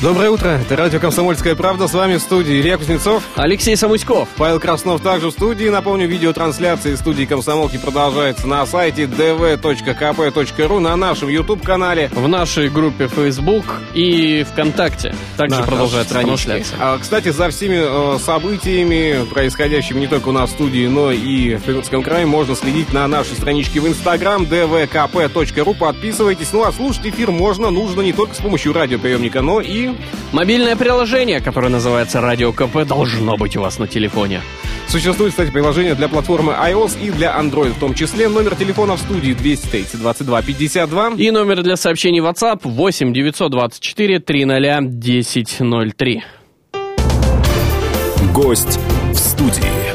Доброе утро, это радио «Комсомольская правда», с вами в студии Илья Кузнецов, Алексей Самуськов, Павел Краснов также в студии. Напомню, видеотрансляция из студии «Комсомолки» продолжается на сайте dv.kp.ru, на нашем YouTube-канале. В нашей группе Facebook и ВКонтакте также на продолжается трансляция. А, кстати, за всеми э, событиями, происходящими не только у нас в студии, но и в Пермском крае, можно следить на нашей страничке в Instagram dvkp.ru. Подписывайтесь. Ну а слушать эфир можно, нужно не только с помощью радиоприемника, но и Мобильное приложение, которое называется Радио КП, должно быть у вас на телефоне. Существует, кстати, приложение для платформы iOS и для Android в том числе. Номер телефона в студии 230 22 52. И номер для сообщений WhatsApp 8 924 300 1003. Гость в студии.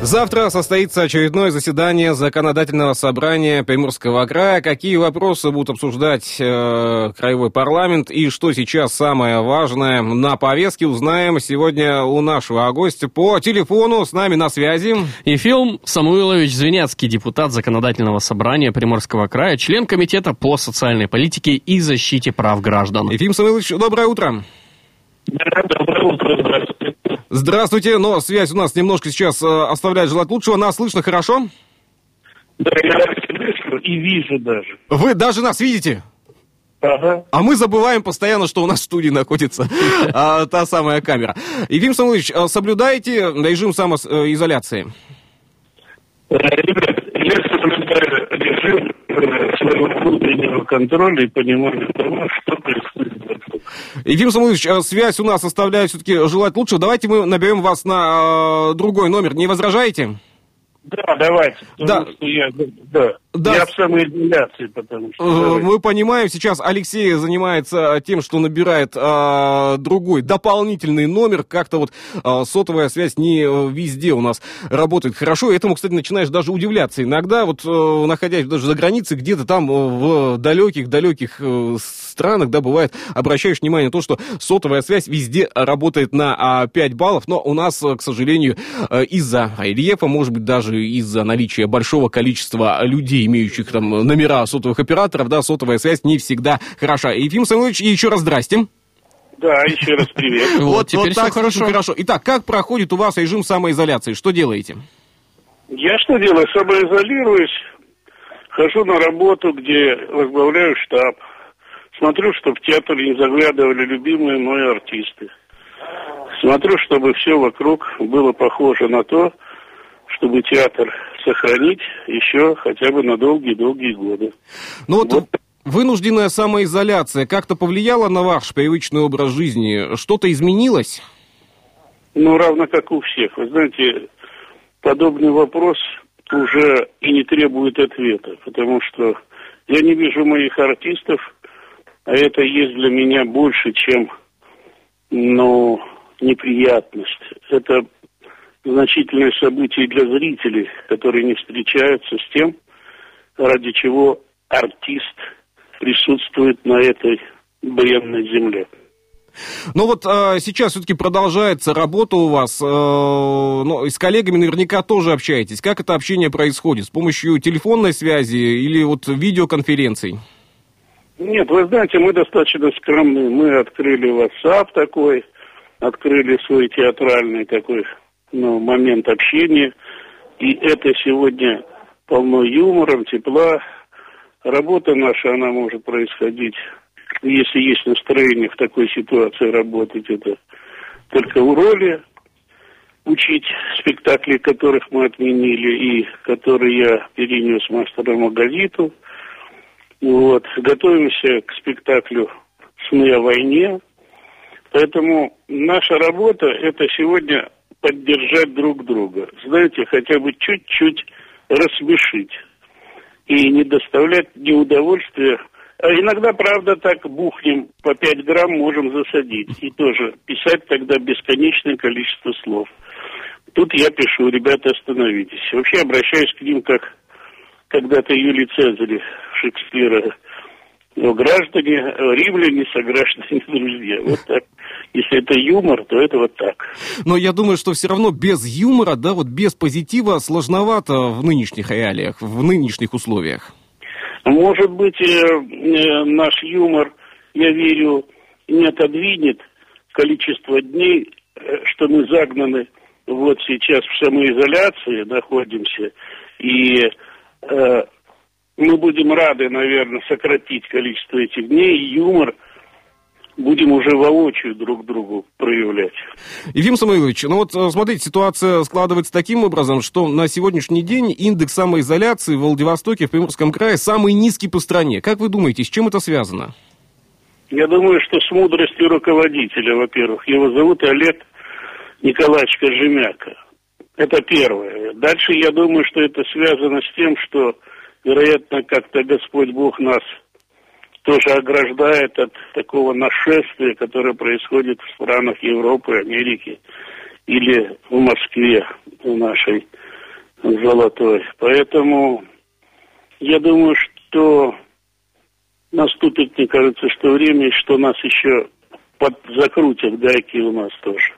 Завтра состоится очередное заседание законодательного собрания Приморского края. Какие вопросы будут обсуждать э, краевой парламент и что сейчас самое важное на повестке, узнаем сегодня у нашего гостя по телефону с нами на связи. Ефим Самуилович Звеняцкий, депутат Законодательного собрания Приморского края, член Комитета по социальной политике и защите прав граждан. Ефим Самойлович, доброе утро. Да, доброе утро, здравствуйте. Здравствуйте, но связь у нас немножко сейчас э, оставляет желать лучшего. Нас слышно хорошо? Да, я слышу и вижу даже. Вы даже нас видите? Ага. А мы забываем постоянно, что у нас в студии находится а, та самая камера. Ефим Самуилович, а соблюдаете режим самоизоляции? Э, Ребят, я соблюдаю режим э, своего внутреннего контроля и понимания того, что происходит вокруг. Ефим Самуилович, а связь у нас оставляет все-таки желать лучшего. Давайте мы наберем вас на а, другой номер. Не возражаете? Да, давайте. Да. Я, да. Да. я в самоизоляции, потому что... Э, давайте. Мы понимаем, сейчас Алексей занимается тем, что набирает а, другой дополнительный номер. Как-то вот а, сотовая связь не э, везде у нас работает хорошо. Этому, кстати, начинаешь даже удивляться. Иногда, вот э, находясь даже за границей, где-то там э, в далеких-далеких э, странах, да, бывает, обращаешь внимание на то, что сотовая связь везде работает на а, 5 баллов, но у нас, э, к сожалению, э, из-за рельефа, может быть, даже из-за наличия большого количества людей, имеющих там номера сотовых операторов, да, сотовая связь не всегда хороша. Ефим Самойлович, еще раз здрасте. Да, еще раз привет. Вот, теперь всё так хорошо. хорошо. Итак, как проходит у вас режим самоизоляции? Что делаете? Я что делаю? Самоизолируюсь, хожу на работу, где возглавляю штаб, смотрю, чтобы в театр не заглядывали любимые мои артисты. Смотрю, чтобы все вокруг было похоже на то, чтобы театр сохранить еще хотя бы на долгие-долгие годы. Ну вот, Вот. вынужденная самоизоляция как-то повлияла на ваш привычный образ жизни? Что-то изменилось? Ну, равно как у всех. Вы знаете, подобный вопрос уже и не требует ответа, потому что я не вижу моих артистов, а это есть для меня больше, чем, ну, неприятность. Это значительное событие для зрителей, которые не встречаются с тем, ради чего артист присутствует на этой бренной земле. Ну вот э, сейчас все-таки продолжается работа у вас, э, ну, и с коллегами наверняка тоже общаетесь. Как это общение происходит? С помощью телефонной связи или вот видеоконференций? Нет, вы знаете, мы достаточно скромны. Мы открыли WhatsApp такой, открыли свой театральный такой ну, момент общения. И это сегодня полно юмором, тепла. Работа наша, она может происходить, если есть настроение в такой ситуации работать, это только в роли учить спектакли, которых мы отменили и которые я перенес мастеру Магазиту. Вот. Готовимся к спектаклю «Сны о войне». Поэтому наша работа – это сегодня поддержать друг друга. Знаете, хотя бы чуть-чуть рассмешить и не доставлять неудовольствия. А иногда, правда, так бухнем по 5 грамм можем засадить. И тоже писать тогда бесконечное количество слов. Тут я пишу, ребята, остановитесь. Вообще обращаюсь к ним как когда-то Юлий Цезарь Шекспира Но граждане, э, римляне, сограждане, друзья. Вот так. Если это юмор, то это вот так. Но я думаю, что все равно без юмора, да, вот без позитива сложновато в нынешних реалиях, в нынешних условиях. Может быть, э, э, наш юмор, я верю, не отодвинет количество дней, что мы загнаны вот сейчас в самоизоляции находимся, и мы будем рады, наверное, сократить количество этих дней, и юмор будем уже воочию друг другу проявлять. Ефим Самойлович, ну вот э, смотрите, ситуация складывается таким образом, что на сегодняшний день индекс самоизоляции в Владивостоке, в Приморском крае, самый низкий по стране. Как вы думаете, с чем это связано? Я думаю, что с мудростью руководителя, во-первых. Его зовут Олег Николаевич Кожемяка. Это первое. Дальше я думаю, что это связано с тем, что вероятно, как-то Господь Бог нас тоже ограждает от такого нашествия, которое происходит в странах Европы, Америки или в Москве, в нашей золотой. Поэтому я думаю, что наступит, мне кажется, что время, что нас еще закрутят гайки у нас тоже.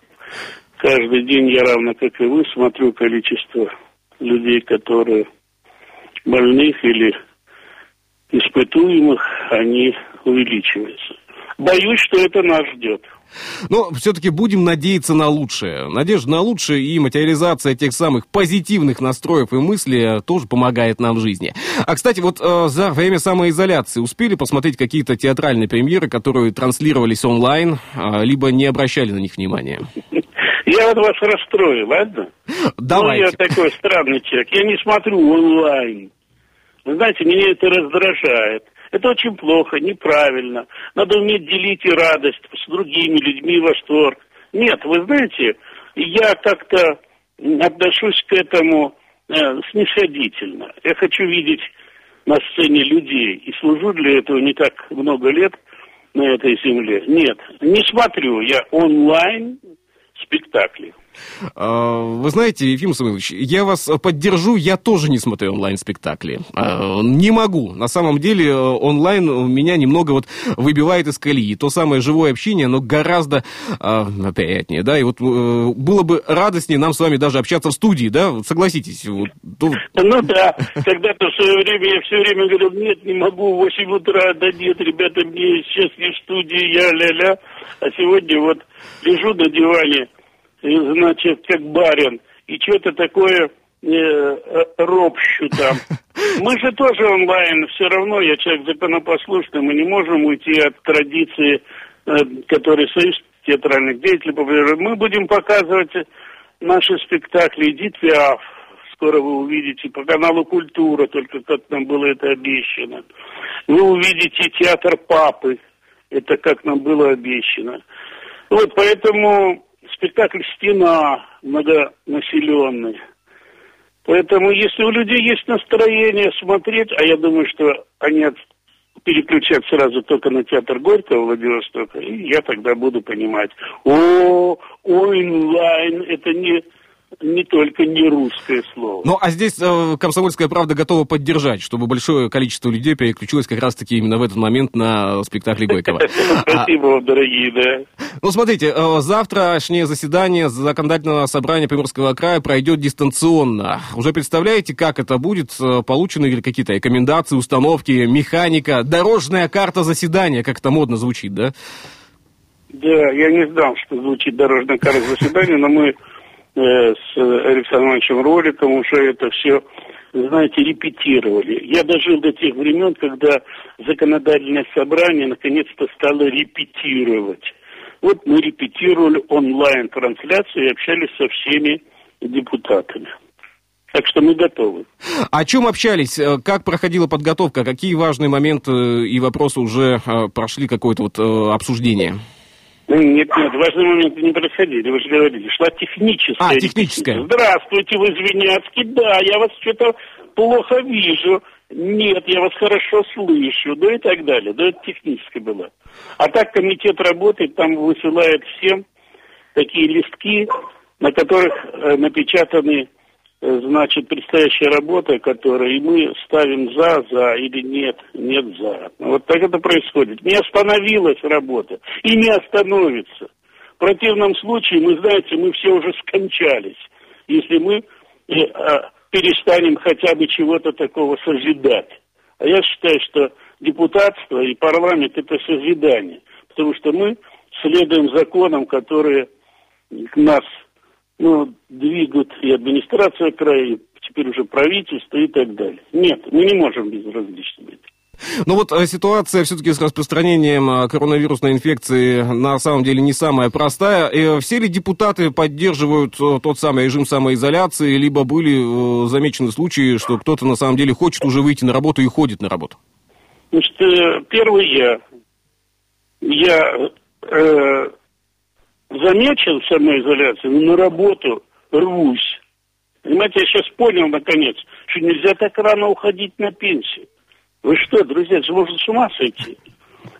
Каждый день я равно как и вы смотрю количество людей, которые больных или испытуемых, они увеличиваются. Боюсь, что это нас ждет. Но все-таки будем надеяться на лучшее. Надежда на лучшее и материализация тех самых позитивных настроев и мыслей тоже помогает нам в жизни. А, кстати, вот э, за время самоизоляции успели посмотреть какие-то театральные премьеры, которые транслировались онлайн, э, либо не обращали на них внимания? Я вот вас расстрою, ладно? Давайте. Ну, я такой странный человек. Я не смотрю онлайн. Вы знаете, меня это раздражает. Это очень плохо, неправильно. Надо уметь делить и радость с другими людьми, восторг. Нет, вы знаете, я как-то отношусь к этому э, снисходительно. Я хочу видеть на сцене людей и служу для этого не так много лет на этой земле. Нет, не смотрю я онлайн спектакли. А, вы знаете, Ефим Самойлович, я вас поддержу, я тоже не смотрю онлайн-спектакли. А, не могу. На самом деле э, онлайн меня немного вот выбивает из колеи. То самое живое общение, оно гораздо а, приятнее, да, и вот э, было бы радостнее нам с вами даже общаться в студии, да, согласитесь? Вот, то... Ну да, когда-то в свое время я все время говорил, нет, не могу, в 8 утра, да нет, ребята, мне сейчас не в студии, я ля-ля, а сегодня вот лежу на диване, значит, как барин, и что-то такое э, э, ропщу там. Мы же тоже онлайн, все равно, я человек законопослушный, мы не можем уйти от традиции, э, которые Союз театральных деятелей Мы будем показывать наши спектакли «Эдит Пиаф», скоро вы увидите по каналу «Культура», только как нам было это обещано. Вы увидите театр «Папы», это как нам было обещано. Вот поэтому спектакль «Стена» многонаселенный. Поэтому, если у людей есть настроение смотреть, а я думаю, что они переключат сразу только на театр Горького Владивостока, и я тогда буду понимать, о, онлайн, это не не только не русское слово. Ну, а здесь э, «Комсомольская правда» готова поддержать, чтобы большое количество людей переключилось как раз-таки именно в этот момент на спектакле Гойкова. Спасибо вам, дорогие, да. Ну, смотрите, э, завтрашнее заседание законодательного собрания Приморского края пройдет дистанционно. Уже представляете, как это будет? Э, получены ли какие-то рекомендации, установки, механика, дорожная карта заседания, как это модно звучит, да? Да, я не знал, что звучит дорожная карта заседания, но мы с Александром Ивановичем Роликом уже это все, знаете, репетировали. Я дожил до тех времен, когда законодательное собрание наконец-то стало репетировать. Вот мы репетировали онлайн-трансляцию и общались со всеми депутатами. Так что мы готовы. О чем общались? Э, как проходила подготовка? Какие важные моменты и вопросы уже э, прошли какое-то вот обсуждение? Нет, нет, важные моменты не происходили. Вы же говорили, шла техническая. А, техническая. Здравствуйте, вы Звеняцкий. Да, я вас что-то плохо вижу. Нет, я вас хорошо слышу. Да и так далее. Да, это техническое было. А так комитет работает, там высылает всем такие листки, на которых э, напечатаны значит, предстоящая работа, которая, и мы ставим за, за или нет, нет за. Вот так это происходит. Не остановилась работа и не остановится. В противном случае, мы знаете, мы все уже скончались, если мы э, э, перестанем хотя бы чего-то такого созидать. А я считаю, что депутатство и парламент это созидание, потому что мы следуем законам, которые нас ну, двигают и администрация края, и теперь уже правительство и так далее. Нет, мы не можем безразличны быть. Но вот э, ситуация все-таки с распространением э, коронавирусной инфекции на самом деле не самая простая. Э, все ли депутаты поддерживают тот самый режим самоизоляции, либо были замечены случаи, что кто-то на самом деле хочет уже выйти на работу и ходит на работу? Значит, первый я. Я э, замечен в самоизоляции, но на работу рвусь. Понимаете, я сейчас понял, наконец, что нельзя так рано уходить на пенсию. Вы что, друзья, это можно с ума сойти.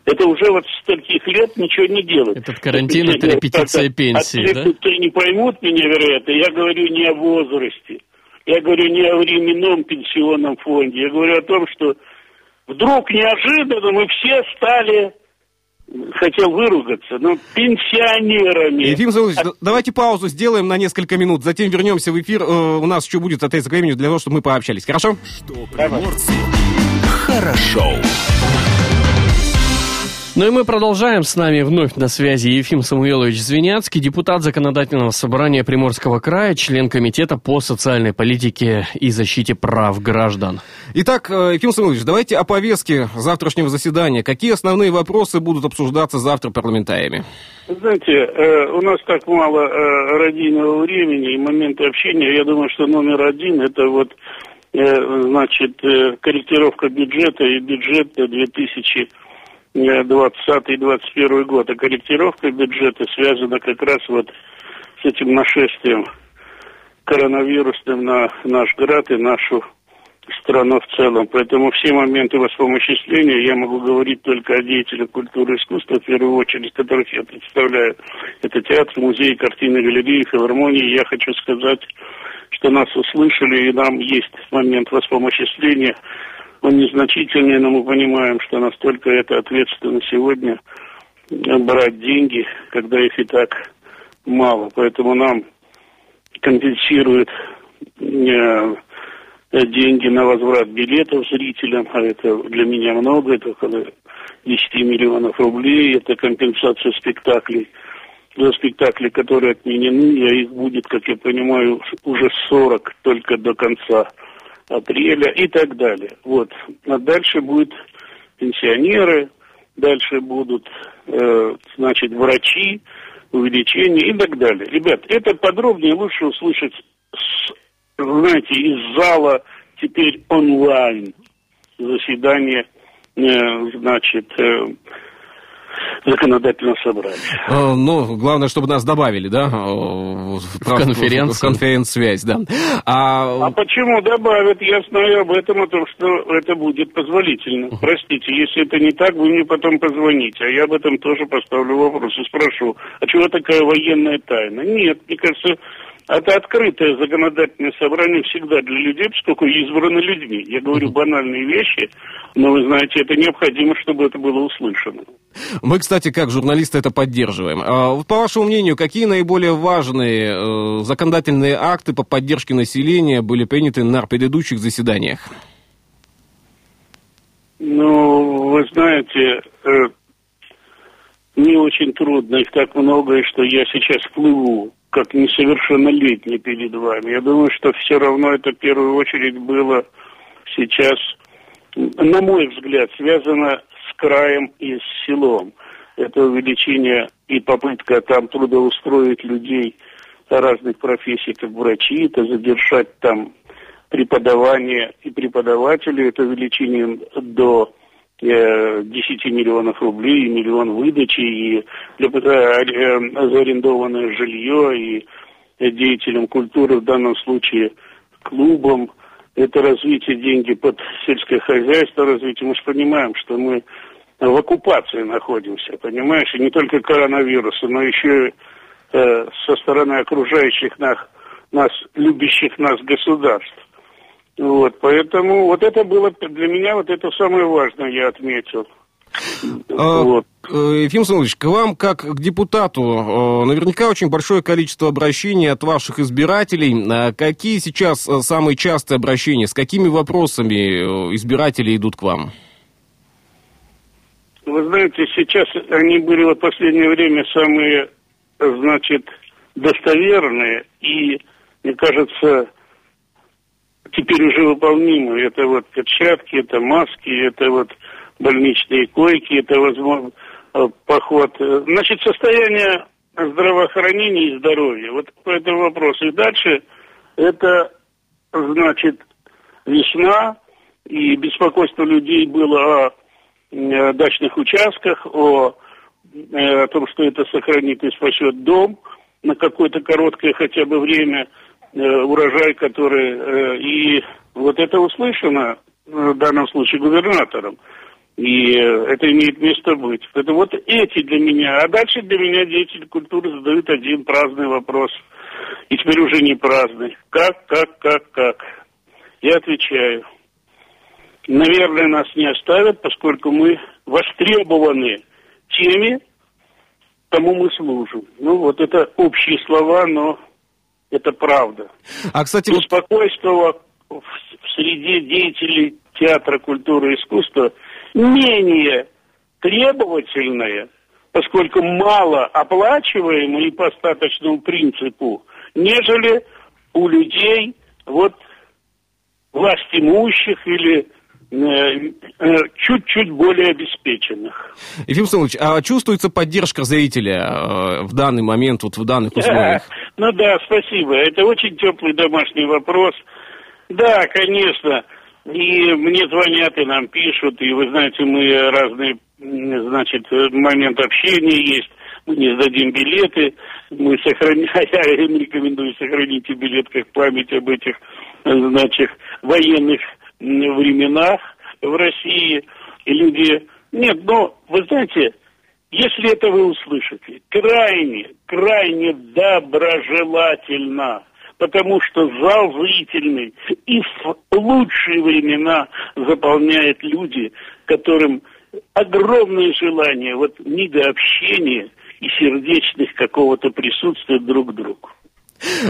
Это уже вот с стольких лет ничего не делать. Этот карантин, это репетиция это, пенсии, а да? Кто не поймут меня, вероятно, я говорю не о возрасте. Я говорю не о временном пенсионном фонде. Я говорю о том, что вдруг неожиданно мы все стали хотел выругаться, но пенсионерами. Ефим Золович, а... давайте паузу сделаем на несколько минут, затем вернемся в эфир. Э, у нас еще будет отрезок времени для того, чтобы мы пообщались. Хорошо? Что приморцу хорошо. Ну и мы продолжаем. С нами вновь на связи Ефим Самуилович Звеняцкий, депутат Законодательного собрания Приморского края, член Комитета по социальной политике и защите прав граждан. Итак, э, Ефим Самуилович, давайте о повестке завтрашнего заседания. Какие основные вопросы будут обсуждаться завтра парламентариями? Знаете, э, у нас так мало э, родийного времени и момента общения. Я думаю, что номер один – это вот значит, корректировка бюджета и бюджет 2000 2020-2021 год. А корректировка бюджета связана как раз вот с этим нашествием коронавирусным на наш град и нашу страну в целом. Поэтому все моменты воспомоществления я могу говорить только о деятелях культуры и искусства, в первую очередь, которых я представляю. Это театр, музей, картины, галереи, филармонии. Я хочу сказать, что нас услышали, и нам есть момент воспомоществления он незначительный, но мы понимаем, что настолько это ответственно сегодня брать деньги, когда их и так мало. Поэтому нам компенсируют э, деньги на возврат билетов зрителям, а это для меня много, это около 10 миллионов рублей, это компенсация спектаклей за спектакли, которые отменены, а их будет, как я понимаю, уже 40 только до конца апреля и так далее. Вот. А дальше будут пенсионеры, дальше будут, э, значит, врачи, увеличение и так далее. Ребят, это подробнее лучше услышать, с, знаете, из зала теперь онлайн заседание, э, значит, э, законодательного собрания. Э, ну, главное, чтобы нас добавили, да? Э, в, конференцию. В конференц-связь, да. А... а почему добавят? Я знаю об этом, о том, что это будет позволительно. Простите, если это не так, вы мне потом позвоните. А я об этом тоже поставлю вопрос и спрошу. А чего такая военная тайна? Нет, мне кажется, это открытое законодательное собрание всегда для людей, поскольку избраны людьми. Я говорю банальные вещи, но вы знаете, это необходимо, чтобы это было услышано. Мы, кстати, как журналисты это поддерживаем. А, по вашему мнению, какие наиболее важные э, законодательные акты по поддержке населения были приняты на предыдущих заседаниях? Ну, вы знаете, э, мне очень трудно, их так много, и что я сейчас плыву как несовершеннолетний перед вами. Я думаю, что все равно это в первую очередь было сейчас, на мой взгляд, связано с краем и с селом. Это увеличение и попытка там трудоустроить людей разных профессий, как врачи, это задержать там преподавание и преподавателей, это увеличение до 10 э, миллионов рублей, миллион выдачи, и для, э, заарендованное жилье, и деятелям культуры, в данном случае клубам, это развитие деньги под сельское хозяйство, развитие. Мы же понимаем, что мы в оккупации находимся, понимаешь, и не только коронавируса, но еще э, со стороны окружающих нас, нас, любящих нас государств. Вот, поэтому вот это было для меня, вот это самое важное, я отметил. А, вот. Э, Ефим Самович, к вам, как к депутату, э, наверняка очень большое количество обращений от ваших избирателей. А какие сейчас э, самые частые обращения? С какими вопросами избиратели идут к вам? Вы знаете, сейчас они были в последнее время самые, значит, достоверные и, мне кажется, теперь уже выполнимые. Это вот перчатки, это маски, это вот больничные койки, это возможно э, поход. Значит, состояние здравоохранения и здоровья. Вот по этому вопросу. И дальше это, значит, весна, и беспокойство людей было о э, дачных участках, о, э, о том, что это сохранит и спасет дом на какое-то короткое хотя бы время, урожай, который... И вот это услышано в данном случае губернатором. И это имеет место быть. Это вот эти для меня. А дальше для меня деятели культуры задают один праздный вопрос. И теперь уже не праздный. Как, как, как, как? Я отвечаю. Наверное, нас не оставят, поскольку мы востребованы теми, кому мы служим. Ну, вот это общие слова, но это правда. А, кстати, Беспокойство в среде деятелей театра, культуры и искусства – менее требовательное, поскольку мало оплачиваемое и по остаточному принципу, нежели у людей вот власть имущих или чуть-чуть более обеспеченных. Ефим Самович, а чувствуется поддержка зрителя э, в данный момент, вот в данных условиях? Ну да, спасибо. Это очень теплый домашний вопрос. Да, конечно. И мне звонят и нам пишут, и вы знаете, мы разные, значит, момент общения есть. Мы не сдадим билеты, мы сохраняем, я им рекомендую сохранить билет как память об этих, значит, военных временах в России. И люди... Нет, но, вы знаете, если это вы услышите, крайне, крайне доброжелательно потому что зал зрительный и в лучшие времена заполняет люди, которым огромное желание вот мига общения и сердечных какого-то присутствия друг к другу.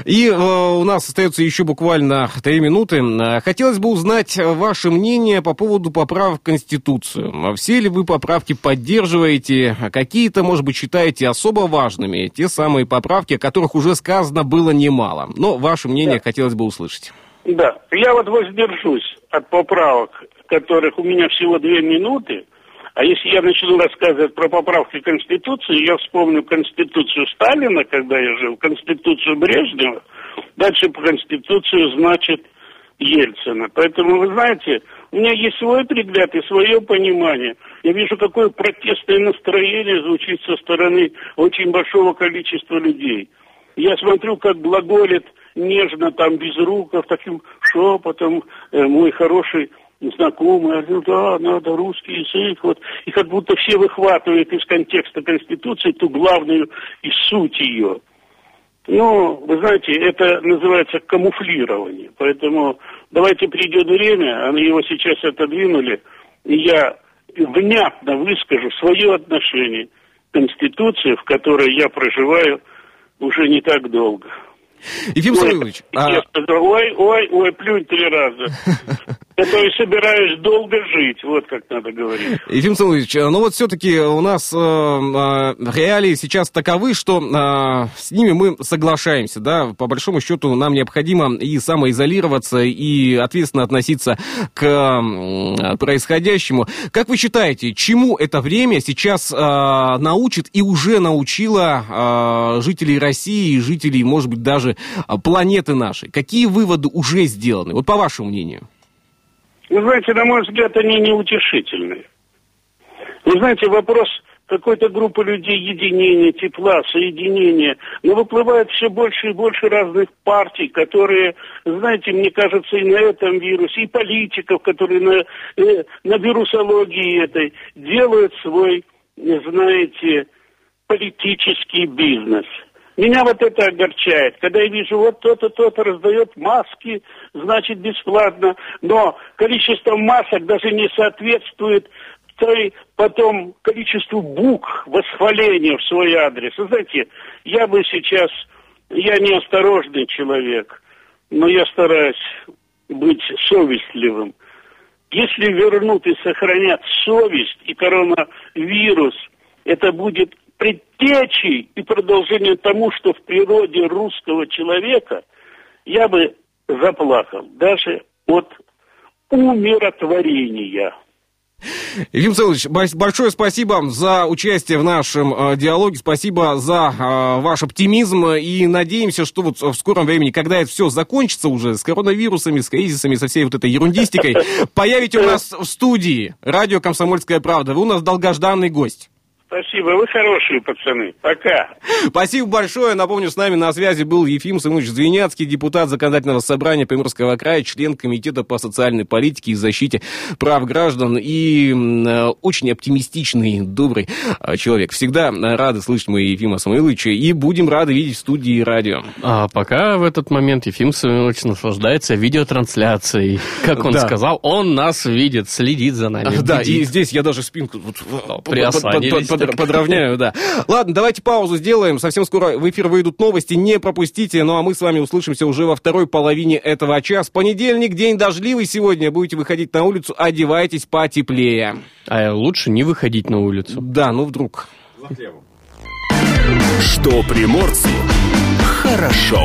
И э, у нас остается еще буквально три минуты. Э, хотелось бы узнать ваше мнение по поводу поправок в Конституцию. Все ли вы поправки поддерживаете? Какие-то, может быть, считаете особо важными? Те самые поправки, о которых уже сказано было немало. Но ваше мнение да. хотелось бы услышать. Да, я вот воздержусь от поправок, которых у меня всего две минуты. А если я начну рассказывать про поправки Конституции, я вспомню Конституцию Сталина, когда я жил, Конституцию Брежнева, дальше по Конституцию, значит, Ельцина. Поэтому, вы знаете, у меня есть свой взгляд и свое понимание. Я вижу, какое протестное настроение звучит со стороны очень большого количества людей. Я смотрю, как глаголит нежно там без руков, таким шепотом э, мой хороший знакомые, ну да, надо русский язык, вот, и как будто все выхватывают из контекста Конституции ту главную и суть ее. Ну, вы знаете, это называется камуфлирование, поэтому давайте придет время, они его сейчас отодвинули, и я внятно выскажу свое отношение к Конституции, в которой я проживаю уже не так долго. Ефим Самойлович... А... Ой, ой, ой, плюнь три раза. Это и собираешь долго жить, вот как надо говорить. Ефим Самойлович, ну вот все-таки у нас э, э, реалии сейчас таковы, что э, с ними мы соглашаемся, да, по большому счету нам необходимо и самоизолироваться, и ответственно относиться к э, происходящему. Как вы считаете, чему это время сейчас э, научит и уже научило э, жителей России, жителей, может быть, даже планеты нашей? Какие выводы уже сделаны? Вот по вашему мнению. Вы знаете, на мой взгляд, они неутешительные. Вы знаете, вопрос какой-то группы людей единения, тепла, соединения. Но выплывает все больше и больше разных партий, которые, знаете, мне кажется, и на этом вирусе, и политиков, которые на, э, на вирусологии этой делают свой, знаете, политический бизнес – Меня вот это огорчает, когда я вижу, вот то-то, то-то раздает маски, значит, бесплатно, но количество масок даже не соответствует той потом количеству букв восхваления в свой адрес. Вы знаете, я бы сейчас, я неосторожный человек, но я стараюсь быть совестливым. Если вернут и сохранят совесть и коронавирус, это будет предтечей и продолжением тому, что в природе русского человека, я бы заплакал даже от умиротворения. Ефим Целович, большое спасибо за участие в нашем э, диалоге, спасибо за э, ваш оптимизм и надеемся, что вот в скором времени, когда это все закончится уже с коронавирусами, с кризисами, со всей вот этой ерундистикой, появите у нас в студии радио «Комсомольская правда». Вы у нас долгожданный гость. Спасибо, вы хорошие пацаны. Пока. Спасибо большое. Напомню, с нами на связи был Ефим Самович Звеняцкий, депутат Законодательного собрания Приморского края, член Комитета по социальной политике и защите прав граждан и э, очень оптимистичный, добрый э, человек. Всегда рады слышать мы Ефима Самойловича и будем рады видеть в студии радио. А пока в этот момент Ефим Самойлович наслаждается видеотрансляцией. Как он да. сказал, он нас видит, следит за нами. Да, бдит. и здесь я даже спинку вот, приосанились под, подровняю, да. Ладно, давайте паузу сделаем. Совсем скоро в эфир выйдут новости, не пропустите. Ну а мы с вами услышимся уже во второй половине этого часа. Понедельник, день дождливый сегодня. Будете выходить на улицу, одевайтесь потеплее. А лучше не выходить на улицу. Да, ну вдруг. Что приморцу хорошо.